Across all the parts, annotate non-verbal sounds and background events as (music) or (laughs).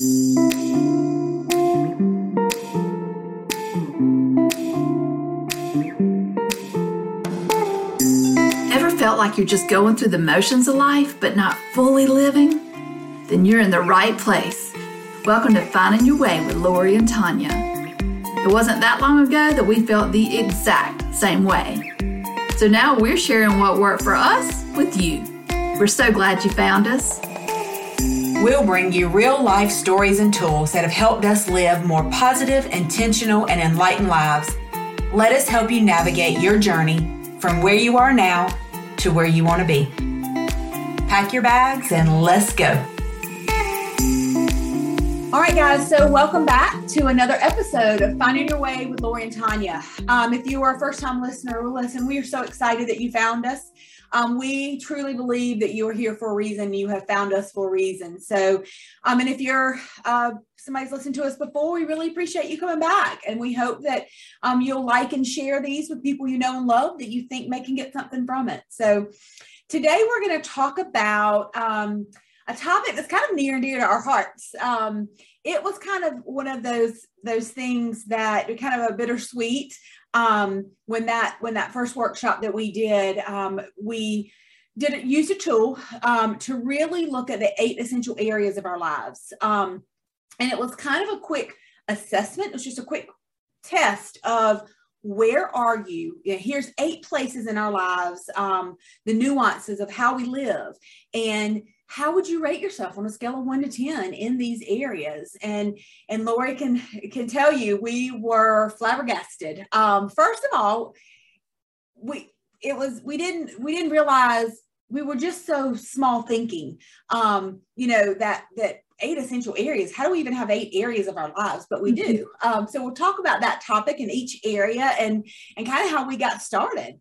Ever felt like you're just going through the motions of life but not fully living? Then you're in the right place. Welcome to Finding Your Way with Lori and Tanya. It wasn't that long ago that we felt the exact same way. So now we're sharing what worked for us with you. We're so glad you found us. We'll bring you real life stories and tools that have helped us live more positive, intentional, and enlightened lives. Let us help you navigate your journey from where you are now to where you want to be. Pack your bags and let's go. All right, guys. So, welcome back to another episode of Finding Your Way with Lori and Tanya. Um, if you are a first time listener, listen, we are so excited that you found us. Um, we truly believe that you are here for a reason. You have found us for a reason. So, um, and if you're uh, somebody's listened to us before, we really appreciate you coming back. And we hope that um, you'll like and share these with people you know and love that you think may can get something from it. So, today we're going to talk about um, a topic that's kind of near and dear to our hearts. Um, it was kind of one of those those things that kind of a bittersweet um, when that when that first workshop that we did, um, we did use a tool um, to really look at the eight essential areas of our lives, um, and it was kind of a quick assessment. It was just a quick test of where are you? Here's eight places in our lives, um, the nuances of how we live, and how would you rate yourself on a scale of one to 10 in these areas? And, and Lori can, can tell you, we were flabbergasted. Um, first of all, we, it was, we didn't, we didn't realize we were just so small thinking, um, you know, that, that eight essential areas. How do we even have eight areas of our lives? But we do. Mm-hmm. Um, so we'll talk about that topic in each area and, and kind of how we got started.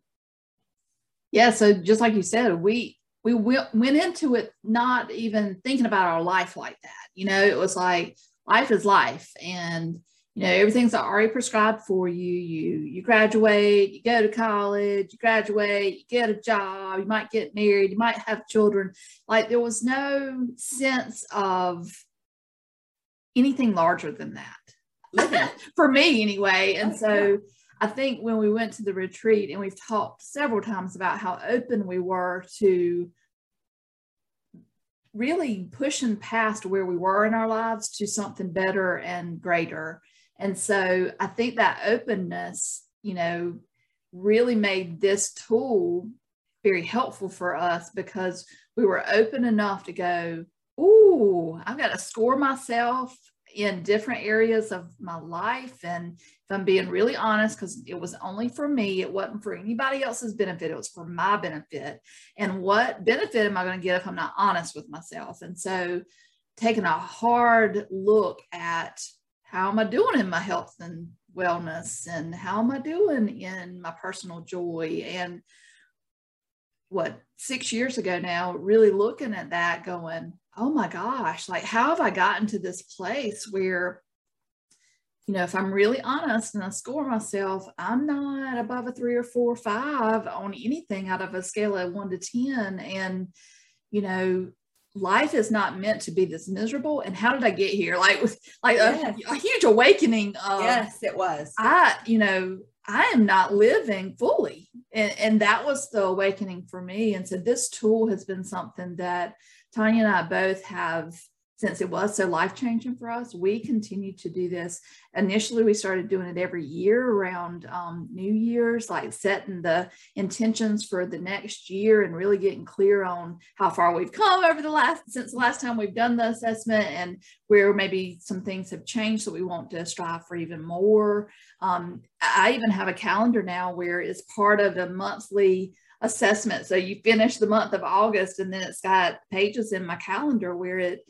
Yeah. So just like you said, we, we went into it not even thinking about our life like that. You know, it was like life is life, and you know everything's already prescribed for you. You you graduate, you go to college, you graduate, you get a job, you might get married, you might have children. Like there was no sense of anything larger than that (laughs) for me anyway. And oh, so I think when we went to the retreat, and we've talked several times about how open we were to really pushing past where we were in our lives to something better and greater. And so I think that openness, you know, really made this tool very helpful for us because we were open enough to go, Ooh, I've got to score myself in different areas of my life. And if I'm being really honest, because it was only for me, it wasn't for anybody else's benefit, it was for my benefit. And what benefit am I going to get if I'm not honest with myself? And so taking a hard look at how am I doing in my health and wellness and how am I doing in my personal joy and what six years ago now, really looking at that, going, oh my gosh, like how have I gotten to this place where, you know, if I'm really honest and I score myself, I'm not above a three or four or five on anything out of a scale of one to 10. And, you know, life is not meant to be this miserable. And how did i get here? (laughs) Like with like yes. a, a, huge awakening of, yes it was. I you know i am not living fully. And, and that was the awakening for me. And so this tool has been something that Tanya and I both have, since it was so life changing for us, we continue to do this. Initially, we started doing it every year around um, New Year's, like setting the intentions for the next year and really getting clear on how far we've come over the last since the last time we've done the assessment and where maybe some things have changed that we want to strive for even more. Um, I even have a calendar now where it's part of a monthly assessment. So you finish the month of August, and then it's got pages in my calendar where it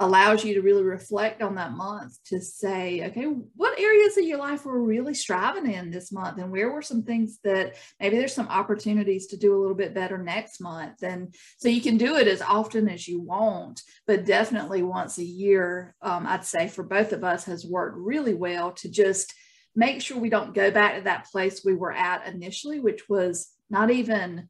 allows you to really reflect on that month to say, okay, what areas of your life were really striving in this month? And where were some things that maybe there's some opportunities to do a little bit better next month? And so you can do it as often as you want, but definitely once a year, um, I'd say for both of us has worked really well to just make sure we don't go back to that place we were at initially, which was not even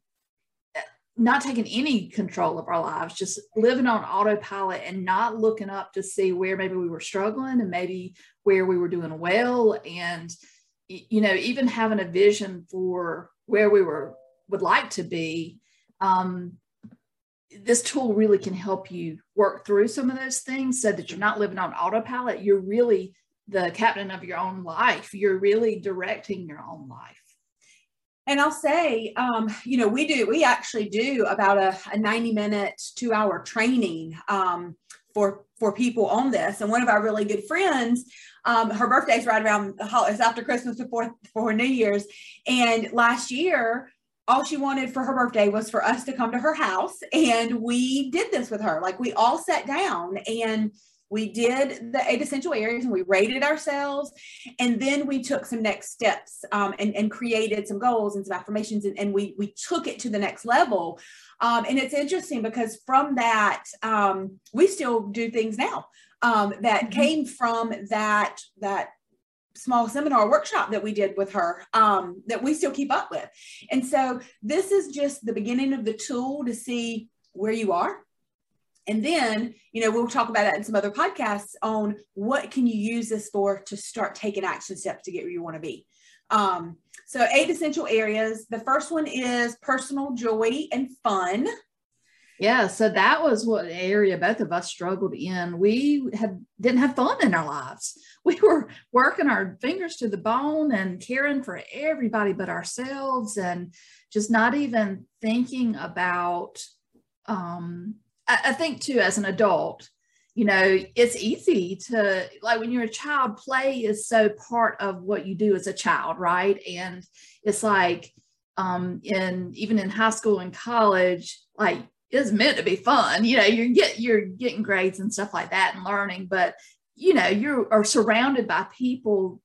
not taking any control of our lives, just living on autopilot and not looking up to see where maybe we were struggling and maybe where we were doing well. And, you know, even having a vision for where we were would like to be. Um, this tool really can help you work through some of those things so that you're not living on autopilot. You're really the captain of your own life. You're really directing your own life. And I'll say, um, you know, we do, we actually do about a, a 90 minute, two hour training um, for for people on this. And one of our really good friends, um, her birthday's right around the holidays after Christmas before before New Year's. And last year, all she wanted for her birthday was for us to come to her house. And we did this with her. Like we all sat down and we did the eight essential areas and we rated ourselves and then we took some next steps um, and, and created some goals and some affirmations and, and we, we took it to the next level um, and it's interesting because from that um, we still do things now um, that mm-hmm. came from that that small seminar workshop that we did with her um, that we still keep up with and so this is just the beginning of the tool to see where you are and then, you know, we'll talk about that in some other podcasts on what can you use this for to start taking action steps to get where you want to be. Um, so eight essential areas. The first one is personal joy and fun. Yeah, so that was what area both of us struggled in. We had didn't have fun in our lives. (laughs) We were working our fingers to the bone and caring for everybody but ourselves and just not even thinking about um, I, think too, as an adult, you know, it's easy to like when you're a child, play is so part of what you do as a child, right? And it's like um in even in high school and college, like it's meant to be fun. You know, you're get you're getting grades and stuff like that and learning, but you know, you are surrounded by people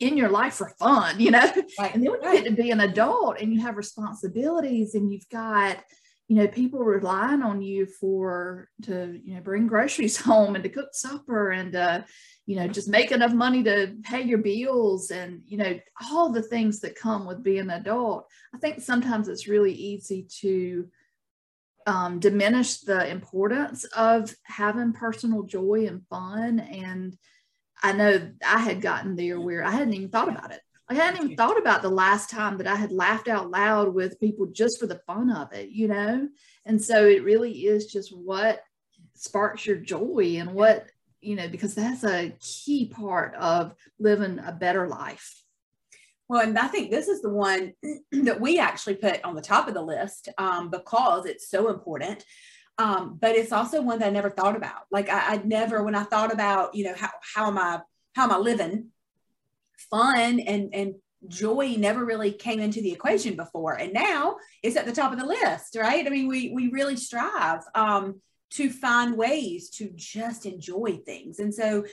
in your life for fun, you know. Right. And then when you get to be an adult and you have responsibilities and you've got you know people relying on you for to you know bring groceries (laughs) home and to cook supper and uh you know just make enough money to pay your bills and you know all the things that come with being an adult. I think sometimes it's really easy to um, diminish the importance of having personal joy and fun. And i know i had gotten there where i hadn't even thought about it I hadn't even thought about the last time that I had laughed out loud with people just for the fun of it, you know? And so it really is just what sparks your joy and what, you know, because that's a key part of living a better life. Well, and I think this is the one (clears throat) that we actually put on the top of the list um, because it's so important. Um, but it's also one that I never thought about. Like I, I'd never, when I thought about, you know, how, how am I, how am I living? Fun and and joy never really came into the equation before. And now it's at the top of the list right? I mean we we really strive um to find ways to just enjoy things. And so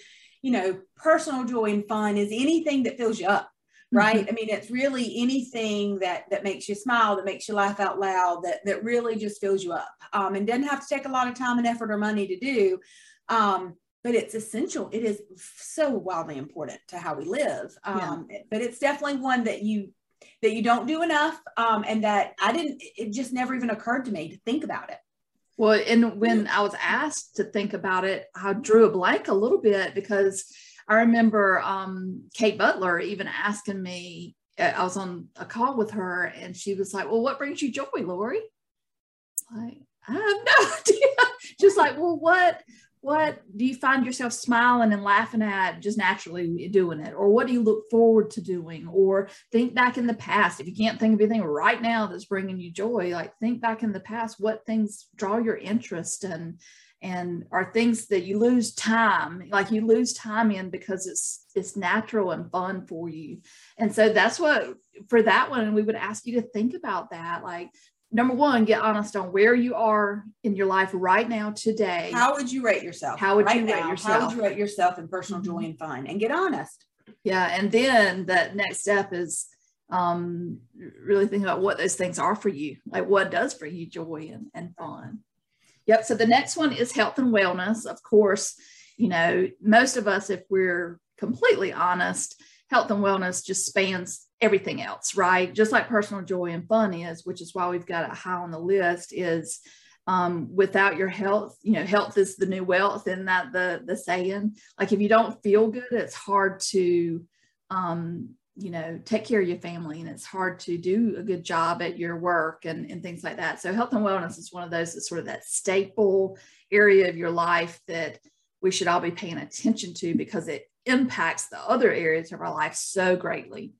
you know personal joy and fun is anything that fills you up right? Mm-hmm. i mean it's really anything that that makes you smile that makes you laugh out loud that that really just fills you up. Um, and doesn't have to take a lot of time and effort or money to do. Um, but it's essential. It is so wildly important to how we live. Um, yeah. But it's definitely one that you that you don't do enough, um, and that I didn't. It just never even occurred to me to think about it. Well, and when I was asked to think about it, I drew a blank a little bit because I remember um, Kate Butler even asking me. Uh, I was on a call with her, and she was like, "Well, what brings you joy, Lori?" Like, I have no (laughs) idea. Just like, well, what what do you find yourself smiling and laughing at just naturally doing it? Or what do you look forward to doing? Or think back in the past. If you can't think of anything right now that's bringing you joy like think back in the past what things draw your interest and and are things that you lose time like you lose time in because it's it's natural and fun for you. And so that's what for that one we would ask you to think about that like number one, get honest on where you are in your life right now today. How would you rate yourself? How would right you now, rate yourself? How would you rate yourself in personal mm-hmm. joy and fun? And get honest. Yeah. And then that next step is um really thinking about what those things are for you like what does for you joy and, and fun yep so the next one is health and wellness of course you know most of us if we're completely honest health and wellness just spans everything else, right? Just like personal joy and fun is, which is why we've got it high on the list, is um, without your health, you know, health is the new wealth, isn't that the the saying? Like if you don't feel good, it's hard to um, you know, take care of your family and it's hard to do a good job at your work and, and things like that. So health and wellness is one of those that's sort of that staple area of your life that we should all be paying attention to because it impacts the other areas of our life so greatly.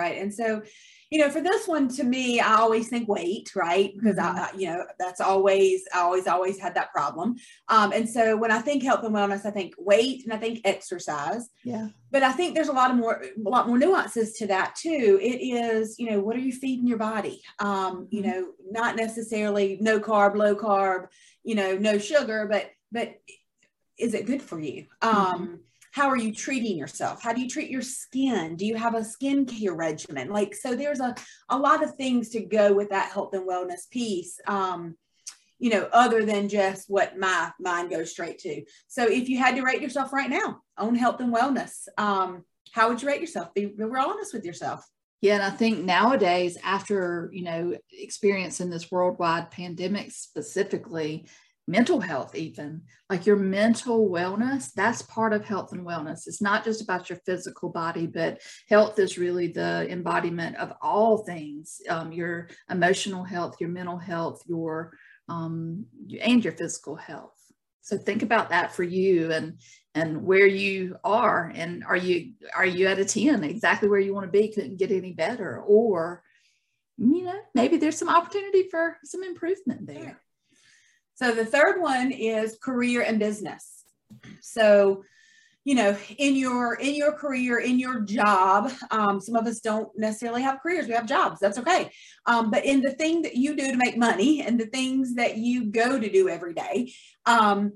Right. And so, you know, for this one, to me, I always think weight, right? Because mm-hmm. I, you know, that's always, I always, always had that problem. Um, and so when I think health and wellness, I think weight and I think exercise. Yeah. But I think there's a lot of more, a lot more nuances to that too. It is, you know, what are you feeding your body? Um, you mm-hmm. know, not necessarily no carb, low carb, you know, no sugar, but, but is it good for you? Um, mm-hmm how are you treating yourself? How do you treat your skin? Do you have a skincare regimen? Like so there's a, a lot of things to go with that health and wellness piece um, you know other than just what my mind goes straight to. So if you had to rate yourself right now on health and wellness um, how would you rate yourself? Be real honest with yourself. Yeah, and I think nowadays, after you know experiencing this worldwide pandemic specifically, mental health even like your mental wellness that's part of health and wellness. It's not just about your physical body but health is really the embodiment of all things um, your emotional health your mental health your um, and your physical health. So think about that for you and and where you are and are you are you at a 10 exactly where you want to be couldn't get any better or you know maybe there's some opportunity for some improvement there so the third one is career and business. So, you know, in your in your career, in your job, um, some of us don't necessarily have careers. We have jobs. That's okay. Um, but in the thing that you do to make money and the things that you go to do every day, um,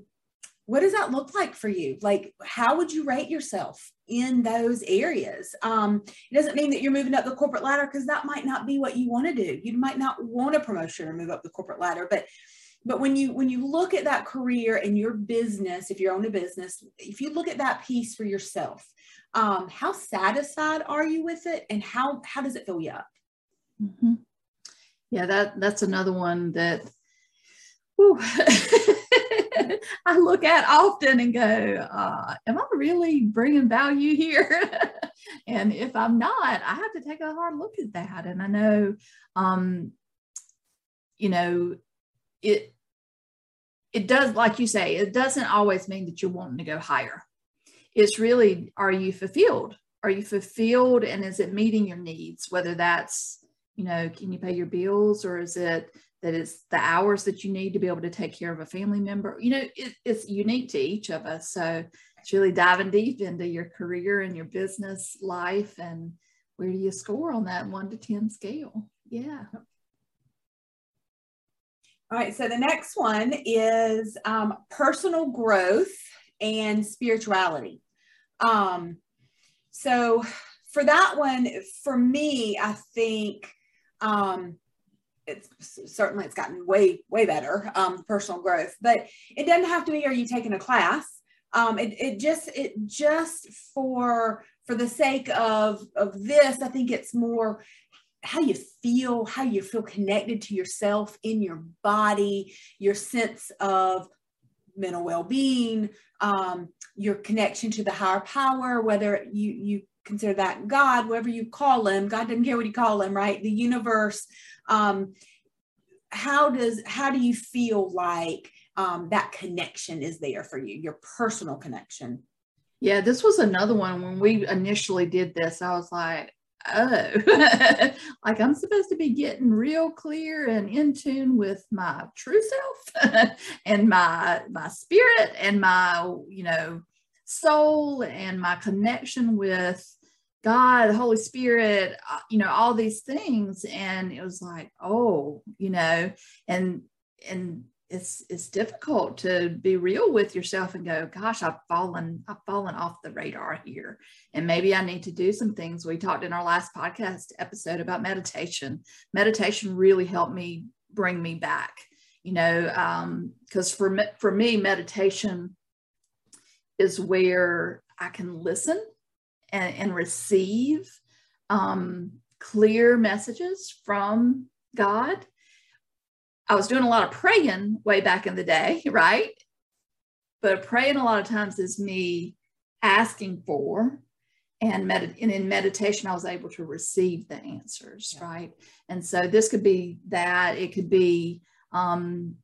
what does that look like for you? Like, how would you rate yourself in those areas? Um, it doesn't mean that you're moving up the corporate ladder because that might not be what you want to do. You might not want a promotion or move up the corporate ladder, but but when you when you look at that career and your business if you're own a business if you look at that piece for yourself um, how satisfied are you with it and how how does it fill you up mm-hmm. yeah that that's another one that (laughs) I look at often and go, uh, Am I really bringing value here? (laughs) and if I'm not, I have to take a hard look at that. And I know, um, you know, it it does, like you say, it doesn't always mean that you're wanting to go higher. It's really, are you fulfilled? Are you fulfilled and is it meeting your needs? Whether that's, you know, can you pay your bills or is it that it's the hours that you need to be able to take care of a family member? You know, it, it's unique to each of us. So it's really diving deep into your career and your business life and where do you score on that one to 10 scale? Yeah. All right, so the next one is um, personal growth and spirituality. Um, so for that one, for me, I think um, it's certainly it's gotten way way better um, personal growth, but it doesn't have to be. Are you taking a class? Um, it, it just it just for for the sake of of this, I think it's more how you feel, how you feel connected to yourself in your body, your sense of mental well-being, um, your connection to the higher power, whether you you consider that God, whatever you call him, God doesn't care what you call him, right? The universe. Um, how does how do you feel like um, that connection is there for you, your personal connection? Yeah, this was another one when we initially did this. I was like, oh, (laughs) like I'm supposed to be getting real clear and in tune with my true self (laughs) and my my spirit and my you know soul and my connection with God, the Holy Spirit, uh, you know, all these things. And it was like, oh, you know, and and it's it's difficult to be real with yourself and go gosh i've fallen i've fallen off the radar here and maybe i need to do some things we talked in our last podcast episode about meditation meditation really helped me bring me back you know because um, for me for me meditation is where i can listen and, and receive um, clear messages from God. I was doing a lot of praying way back in the day, (laughs) right? But praying a lot of times is me asking for and, med- and in meditation i was able to receive the answers yeah. right and so this could be that it could be um,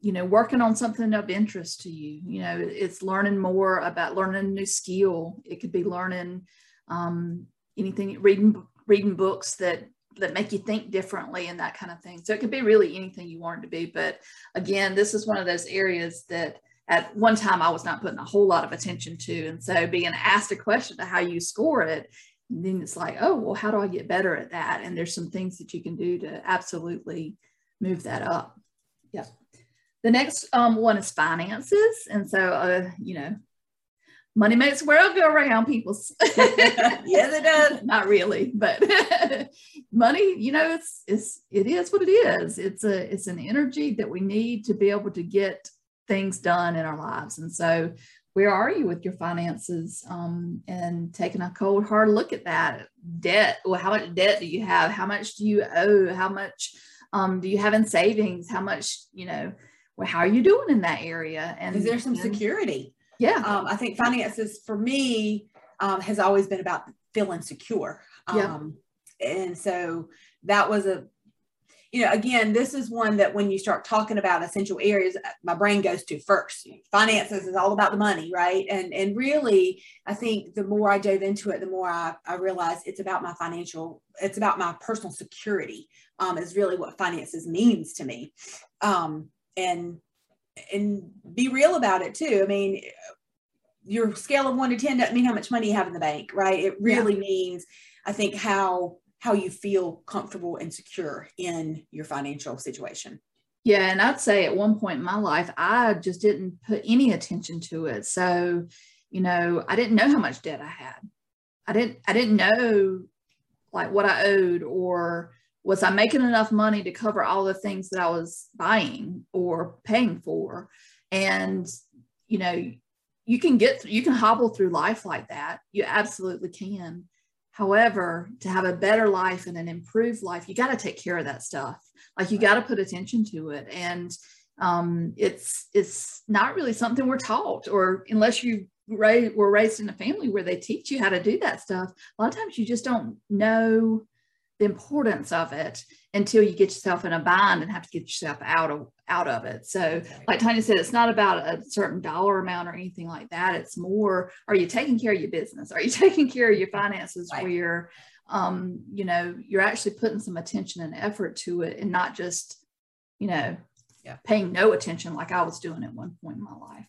you know working on something of interest to you you know it's learning more about learning a new skill it could be learning um, anything reading reading books that that make you think differently and that kind of thing so it could be really anything you want it to be but again this is one of those areas that at one time I was not putting a whole lot of attention to. And so being asked a question to how you score it, then it's like, oh, well, how do I get better at that? And there's some things that you can do to absolutely move that up. Yeah. The next um, one is finances. And so, uh, you know, money makes the world go around, people. (laughs) yes, it does. Not really, but (laughs) money, you know, it's, it's, it is what it is. It's a, it's an energy that we need to be able to get things done in our lives. And so, where are you with your finances um, and taking a cold hard look at that debt well how much debt do you have how much do you owe how much um, do you have in savings how much you know well how are you doing in that area and is there some security yeah um, i think finances for me um, has always been about feeling secure yeah. Um, and so that was a you know, again, this is one that when you start talking about essential areas, uh, my brain goes to first. Finances is all about the money, right? And and really, I think the more I dove into it, the more I, I realized it's about my financial, it's about my personal security. Um, is really what finances means to me. Um, and and be real about it too. I mean, your scale of one to ten doesn't mean how much money you have in the bank, right? It really yeah. means, I think, how how you feel comfortable and secure in your financial situation. Yeah, and I'd say at one point in my life, I just didn't put any attention to it. So, you know, I didn't know how much debt I had. I didn't I didn't know like what I owed or was I making enough money to cover all the things that I was buying or paying for? And you know, you can get you can hobble through life like that. You absolutely can. However, to have a better life and an improved life, you got to take care of that stuff. Like you got to put attention to it. And um, it's it's not really something we're taught, or unless you ra- were raised in a family where they teach you how to do that stuff. A lot of times you just don't know the importance of it until you get yourself in a bind and have to get yourself out of out of it. So, like Tanya said, it's not about a certain dollar amount or anything like that. It's more, are you taking care of your business? Are you (laughs) taking care of your finances right. where um, you know, you're actually putting some attention and effort to it and not just, you know, yeah. paying no attention like I was doing at one point in my life.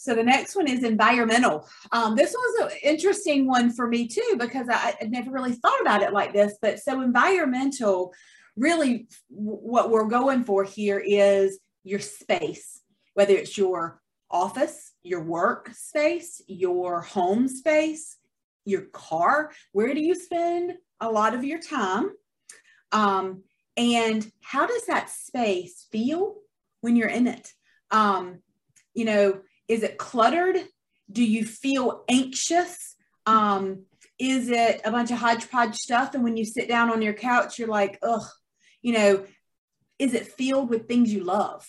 So the next one is environmental. Um, this was an interesting one for me too because I, I never really thought about it like this. But so environmental, really, what we're going for here is your space, whether it's your office, your work space, your home space, your car. Where do you spend a lot of your time? Um, and how does that space feel when you're in it? Um, you know, is it cluttered? Do you feel anxious? Um, is it a bunch of hodgepodge stuff? And when you sit down on your couch, you're like, ugh, you know, is it filled with things you love?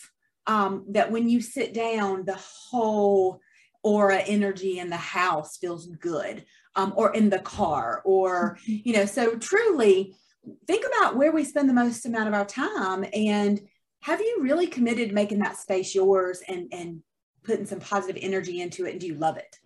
Um, that when you sit down, the whole aura energy in the house feels good, um, or in the car, or, mm-hmm. you know, so truly think about where we spend the most amount of our time and have you really committed making that space yours and and putting some positive energy into it and do you love it?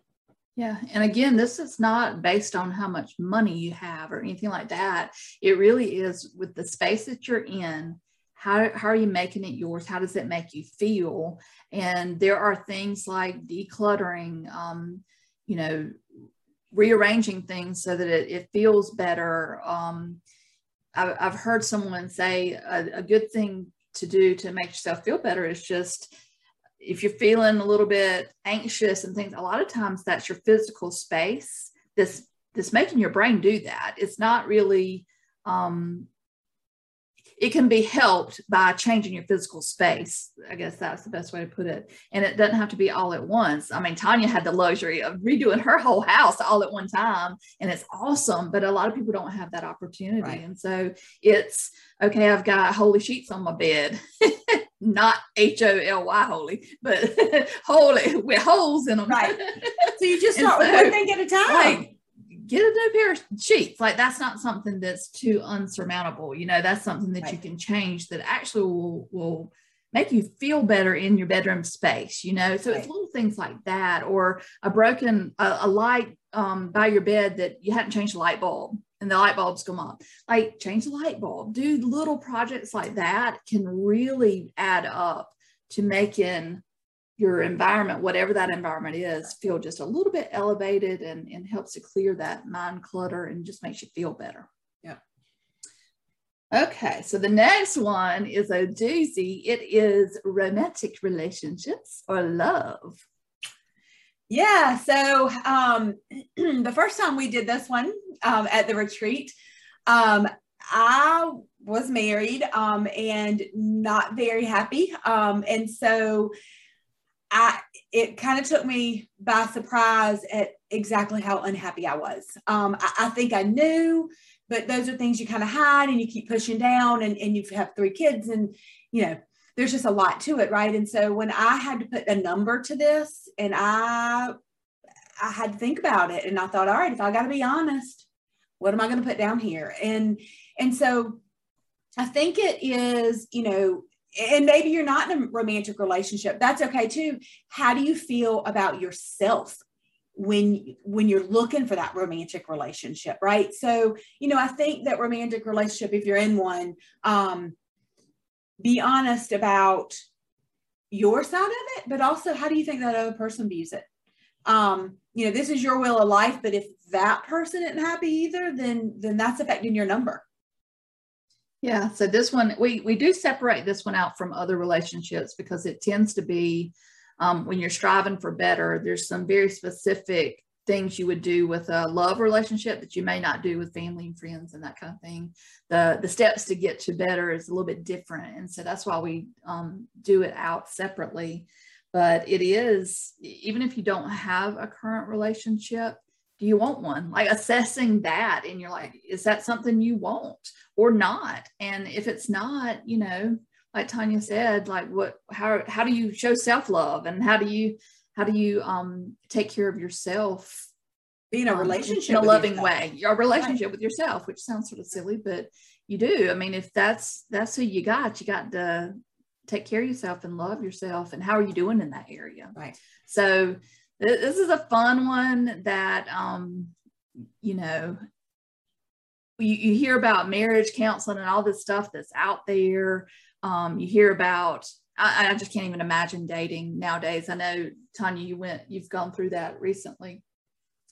Yeah and again this is not based on how much money you have or anything like that. It really is with the space that you're in how, how are you making it yours? How does it make you feel? And there are things like decluttering um, you know rearranging things so that it, it feels better. Um, I, have heard someone say a, a good thing to do to make yourself feel better is just if you're feeling a little bit anxious and things, a lot of times that's your physical space that's that's making your brain do that. It's not really um, it can be helped by changing your physical space. I guess that's the best way to put it. And it doesn't have to be all at once. I mean, Tanya had the luxury of redoing her whole house all at one time, and it's awesome. But a lot of people don't have that opportunity. Right. And so it's okay, I've got holy sheets on my bed. (laughs) Not H O L Y holy, but (laughs) holy with holes in them. Right. (laughs) So you just start so, with one thing at a time. Like, get a new pair of sheets. Like that's not something that's too unsurmountable. You know, that's something that right. you can change that actually will will make you feel better in your bedroom space. You know, so right. it's little things like that, or a broken a, a light um, by your bed that you hadn't changed the light bulb and the light bulbs come on. Like change the light bulb. Do little projects like that can really add up to making your environment, whatever that environment is, feel just a little bit elevated and, and helps to clear that mind clutter and just makes you feel better. Yeah. Okay, so the next one is a doozy. It is romantic relationships or love. Yeah, so um, (clears throat) the first time we did this one um, at the retreat, um, I was married um, and not very happy. Um, and so I it kind of took me by surprise at exactly how unhappy I was. Um, I, I, think I knew, but those are things you kind of hide and you keep pushing down, and, and you have three kids, and you know, there's just a lot to it, right? And so when I had to put a number to this, and I I had to think about it, and I thought, all right, if I got to be honest, what am I going to put down here? And and so I think it is, you know, and maybe you're not in a romantic relationship that's okay too. How do you feel about yourself when when you're looking for that romantic relationship right? So you know i think that romantic relationship if you're in one um be honest about your side of it but also how do you think that other person views it? Um you know this is your will of life but if that person isn't happy either then then that's affecting your number yeah. So this one, we, we do separate this one out from other relationships because it tends to be um, when you're striving for better, there's some very specific things you would do with a love relationship that you may not do with family and friends and that kind of thing. The, the steps to get to better is a little bit different. And so that's why we um, do it out separately. But it is, even if you don't have a current relationship, do you want one? Like assessing that and you're like, is that something you want or not? And if it's not, you know, like Tanya said, like what how how do you show self-love and how do you how do you um take care of yourself being a um, relationship in a loving way your relationship right. with yourself which sounds sort of silly but you do i mean if that's that's who you got you got to take care of yourself and love yourself and how are you doing in that area? Right. So this is a fun one that um you know you, you hear about marriage counseling and all this stuff that's out there. Um you hear about I, I just can't even imagine dating nowadays. I know tanya you went you've gone through that recently.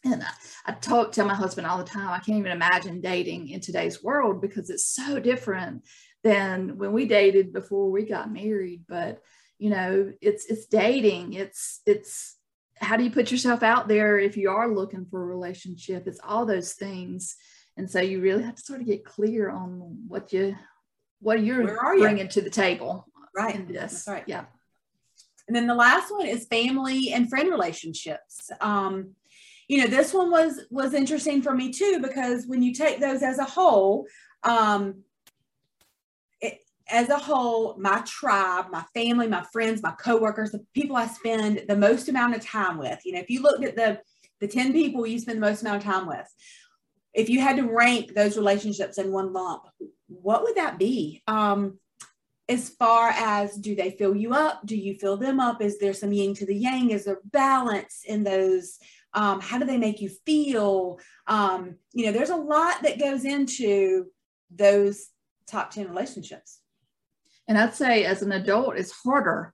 And I, I talk to my husband all the time i can't even imagine dating in today's world because it's so different than when we dated before we got married but you know it's it's dating it's it's how do you put yourself out there if you are looking for a relationship? It's all those things. And so you really have to sort of get clear on what you what you're bringing you? to the table. Right. In this. That's right. Yeah. And then the last one is family and friend relationships. Um, you know, this one was was interesting for me too because when you take those as a whole, um, as a whole, my tribe, my family, my friends, my coworkers, the people I spend the most amount of time with, you know, if you looked at the the 10 people you spend the most amount of time with, if you had to rank those relationships in one lump, what would that be? Um, as far as do they fill you up? Do you fill them up? Is there some yin to the yang? Is there balance in those? Um, how do they make you feel? Um, you know, there's a lot that goes into those top 10 relationships. And I'd say as an adult, it's harder.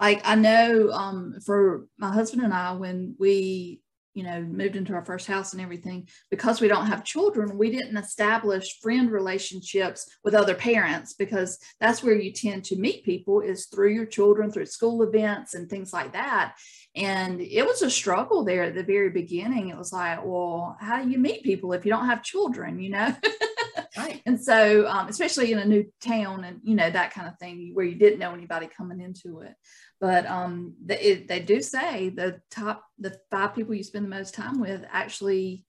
Like I know um, for my husband and I, when we, you know, moved into our first house and everything, because we don't have children, we didn't establish friend relationships with other parents because that's where you tend to meet people is through your children, through school events and things like that. And it was a struggle there at the very beginning. It was like, well, how do you meet people if you don't have children, you know? (laughs) Right. And so, um, especially in a new town and, you know, that kind of thing where you didn't know anybody coming into it. But um, they, it, they do say the top, the five people you spend the most time with actually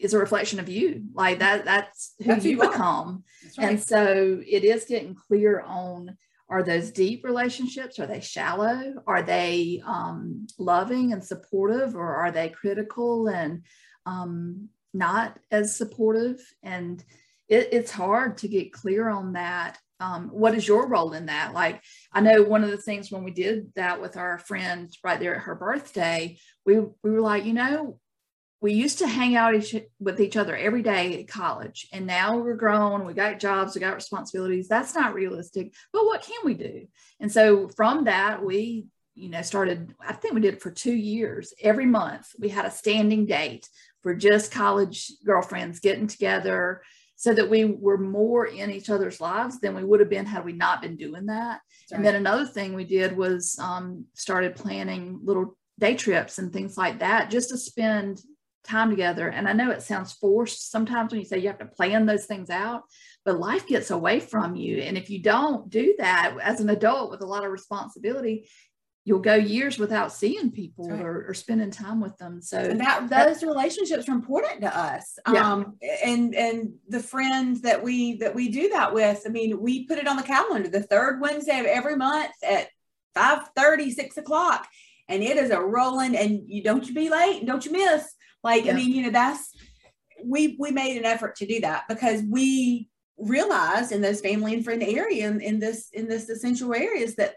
is a reflection of you. Like that, that's who That's who you become. Right. And so it is getting clear on are those deep relationships? Are they shallow? Are they um, loving and supportive, or are they critical and um, not as supportive? And it, it's hard to get clear on that. Um, what is your role in that? Like, I know one of the things when we did that with our friend right there at her birthday, we we were like, you know, we used to hang out each, with each other every day at college and now we're grown we got jobs we got responsibilities. That's not realistic but what can we do? And so from that we you know started i think we did it for two years. Every month we had a standing date for just college girlfriends getting together so that we were more in each other's lives than we would have been had we not been doing that. That's and then another thing we did was um, started planning little day trips and things like that just to spend time together. And I know it sounds forced sometimes when you say you have to plan those things out, but life gets away from you. And if you don't do that as an adult with a lot of responsibility, you'll go years without seeing people right. or, or spending time with them. So and that those relationships are important to us Yeah. um and and the friends that we that we do that with i mean we put it on the calendar the third wednesday of every month at 5 6 o'clock and it is a rolling and you don't you be late and don't you miss like i mean you know that's we we made an effort to do that because we realized in those family and friend area in, in this in this essential areas that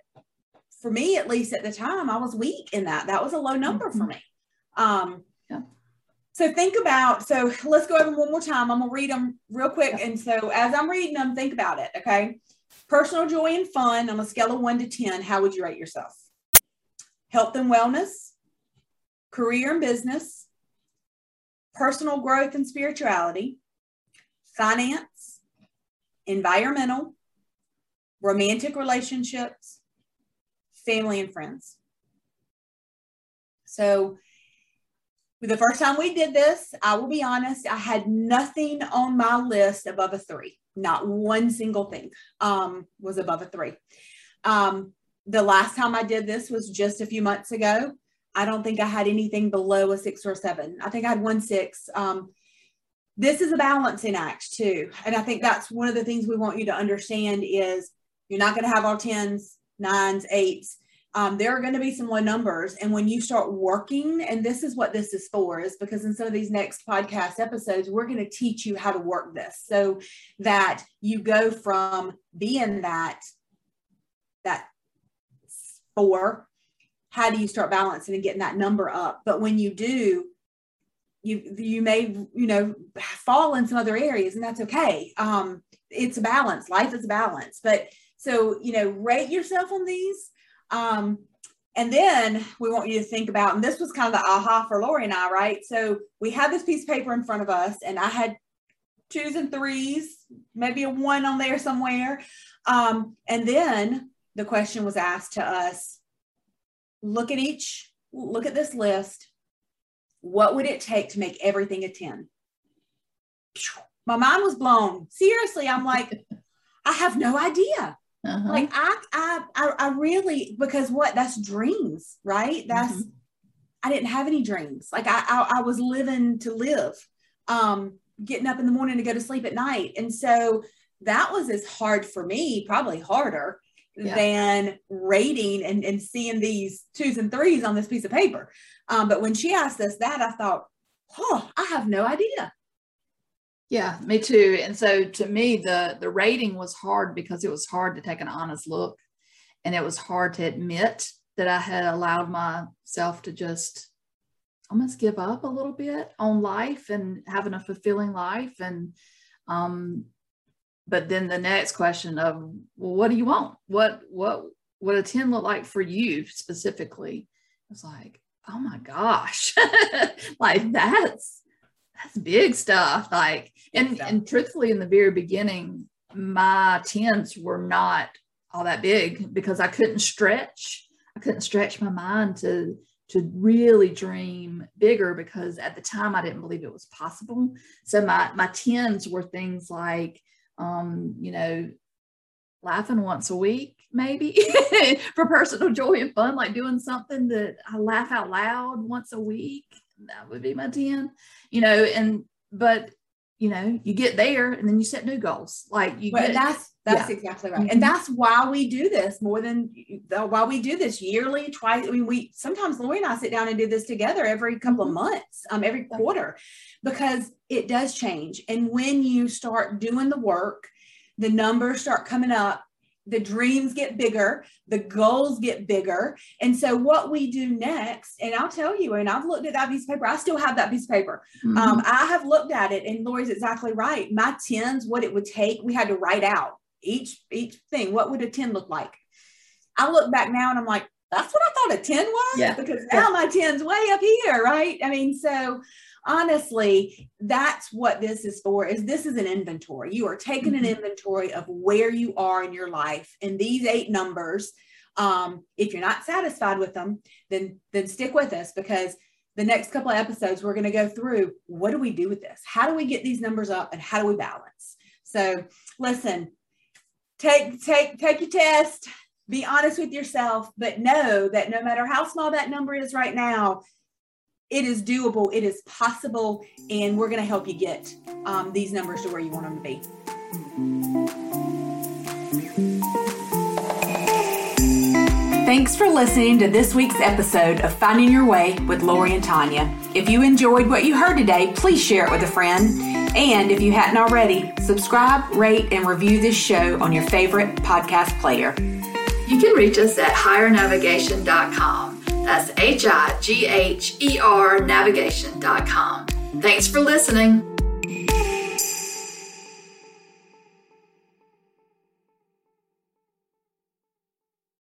for me at least at the time i was weak in that. That was a low number for Mhm. me. Um Yeah. so think about so let's go over them one more time. I'm gonna read them real quick. Yeah. and so as i'm reading them think about it okay? Personal joy and fun on a scale of 1 to 10 how would you rate yourself? Health and wellness career and business personal growth and spirituality finance environmental romantic relationships family and friends so the first time we did this, I will be honest, I had nothing on my list above a three. Not one single thing um, was above a three. Um, the last time I did this was just a few months ago. I don't think I had anything below a six or a seven. I think I had one six. Um, this is a balancing act too. And I think that's one of the things we want you to understand is you're not going to have all tens, nines, eights um, there are going to be some low numbers. And when you start working, and this is what this is for, is because in some of these next podcast episodes, we're going to teach you how to work this so that you go from being that, that four, how do you start balancing and getting that number up? But when you do, you you may you know fall in some other areas and that's okay um it's a balance life is a balance but so you know rate yourself on these um, and then we want you to think about, and this was kind of the aha for Lori and I, right? So we had this piece of paper in front of us, and I had twos and threes, maybe a one on there somewhere. Um, and then the question was asked to us look at each, look at this list. What would it take to make everything a 10? My mind was blown. Seriously, I'm like, I have no idea uh-huh. like I, I i i really because what that's dreams right that's Mhm. i didn't have any dreams like I, I i was living to live um getting up in the morning to go to sleep at night and so that was as hard for me probably harder Yeah. than rating and, and seeing these twos and threes on this piece of paper um but when she asked us that i thought oh i have no idea Yeah, me too. And so to me, the the rating was hard because it was hard to take an honest look, and it was hard to admit that I had allowed myself to just almost give up a little bit on life and having a fulfilling life. And um, but then the next question of, well, what do you want? What what what a ten look like for you specifically? I was like, oh my gosh, (laughs) like that's that's big stuff. Like, and and truthfully, in the very beginning, my tens were not all that big because I couldn't stretch. I couldn't stretch my mind to to really dream bigger because at the time I didn't believe it was possible. So my my tens were things like um, you know, laughing once a week, maybe (laughs) for personal joy and fun, like doing something that I laugh out loud once a week. That would be my 10, you know, and but you know, you get there and then you set new goals. Like you well, get that's that's yeah. exactly right. Mm-hmm. And that's why we do this more than why we do this yearly, twice. I mean, we sometimes Lori and I sit down and do this together every couple of mm-hmm. months, um, every quarter, because it does change. And when you start doing the work, the numbers start coming up the dreams get bigger, the goals get bigger. And so, what we do next, and I'll tell you, and I've looked at that piece of paper, I still have that piece of paper. Mm-hmm. Um, I have looked at it, and Lori's exactly right. My tens, what it would take, we had to write out each each thing. What would a 10 look like? I look back now and I'm like, that's what I thought a 10 was yeah. because now yeah. my 10's way up here, right? I mean, so honestly, that's what this is for is this is an inventory. You are taking mm-hmm. an inventory of where you are in your life. And these eight numbers, um, if you're not satisfied with them, then then stick with us because the next couple of episodes we're going to go through what do we do with this? How do we get these numbers up and how do we balance? So listen, take take take your test be honest with yourself but know that no matter how small that number is right now it is doable, it is possible, and we're going to help you get um, these numbers to where you want them to be. Thanks for listening to this week's episode of Finding Your Way with Lori and Tanya. If you enjoyed what you heard today, please share it with a friend. And if you hadn't already, subscribe, rate, and review this show on your favorite podcast player. You can reach us at highernavigation.com. That's H I G H E R navigation.com. Thanks for listening.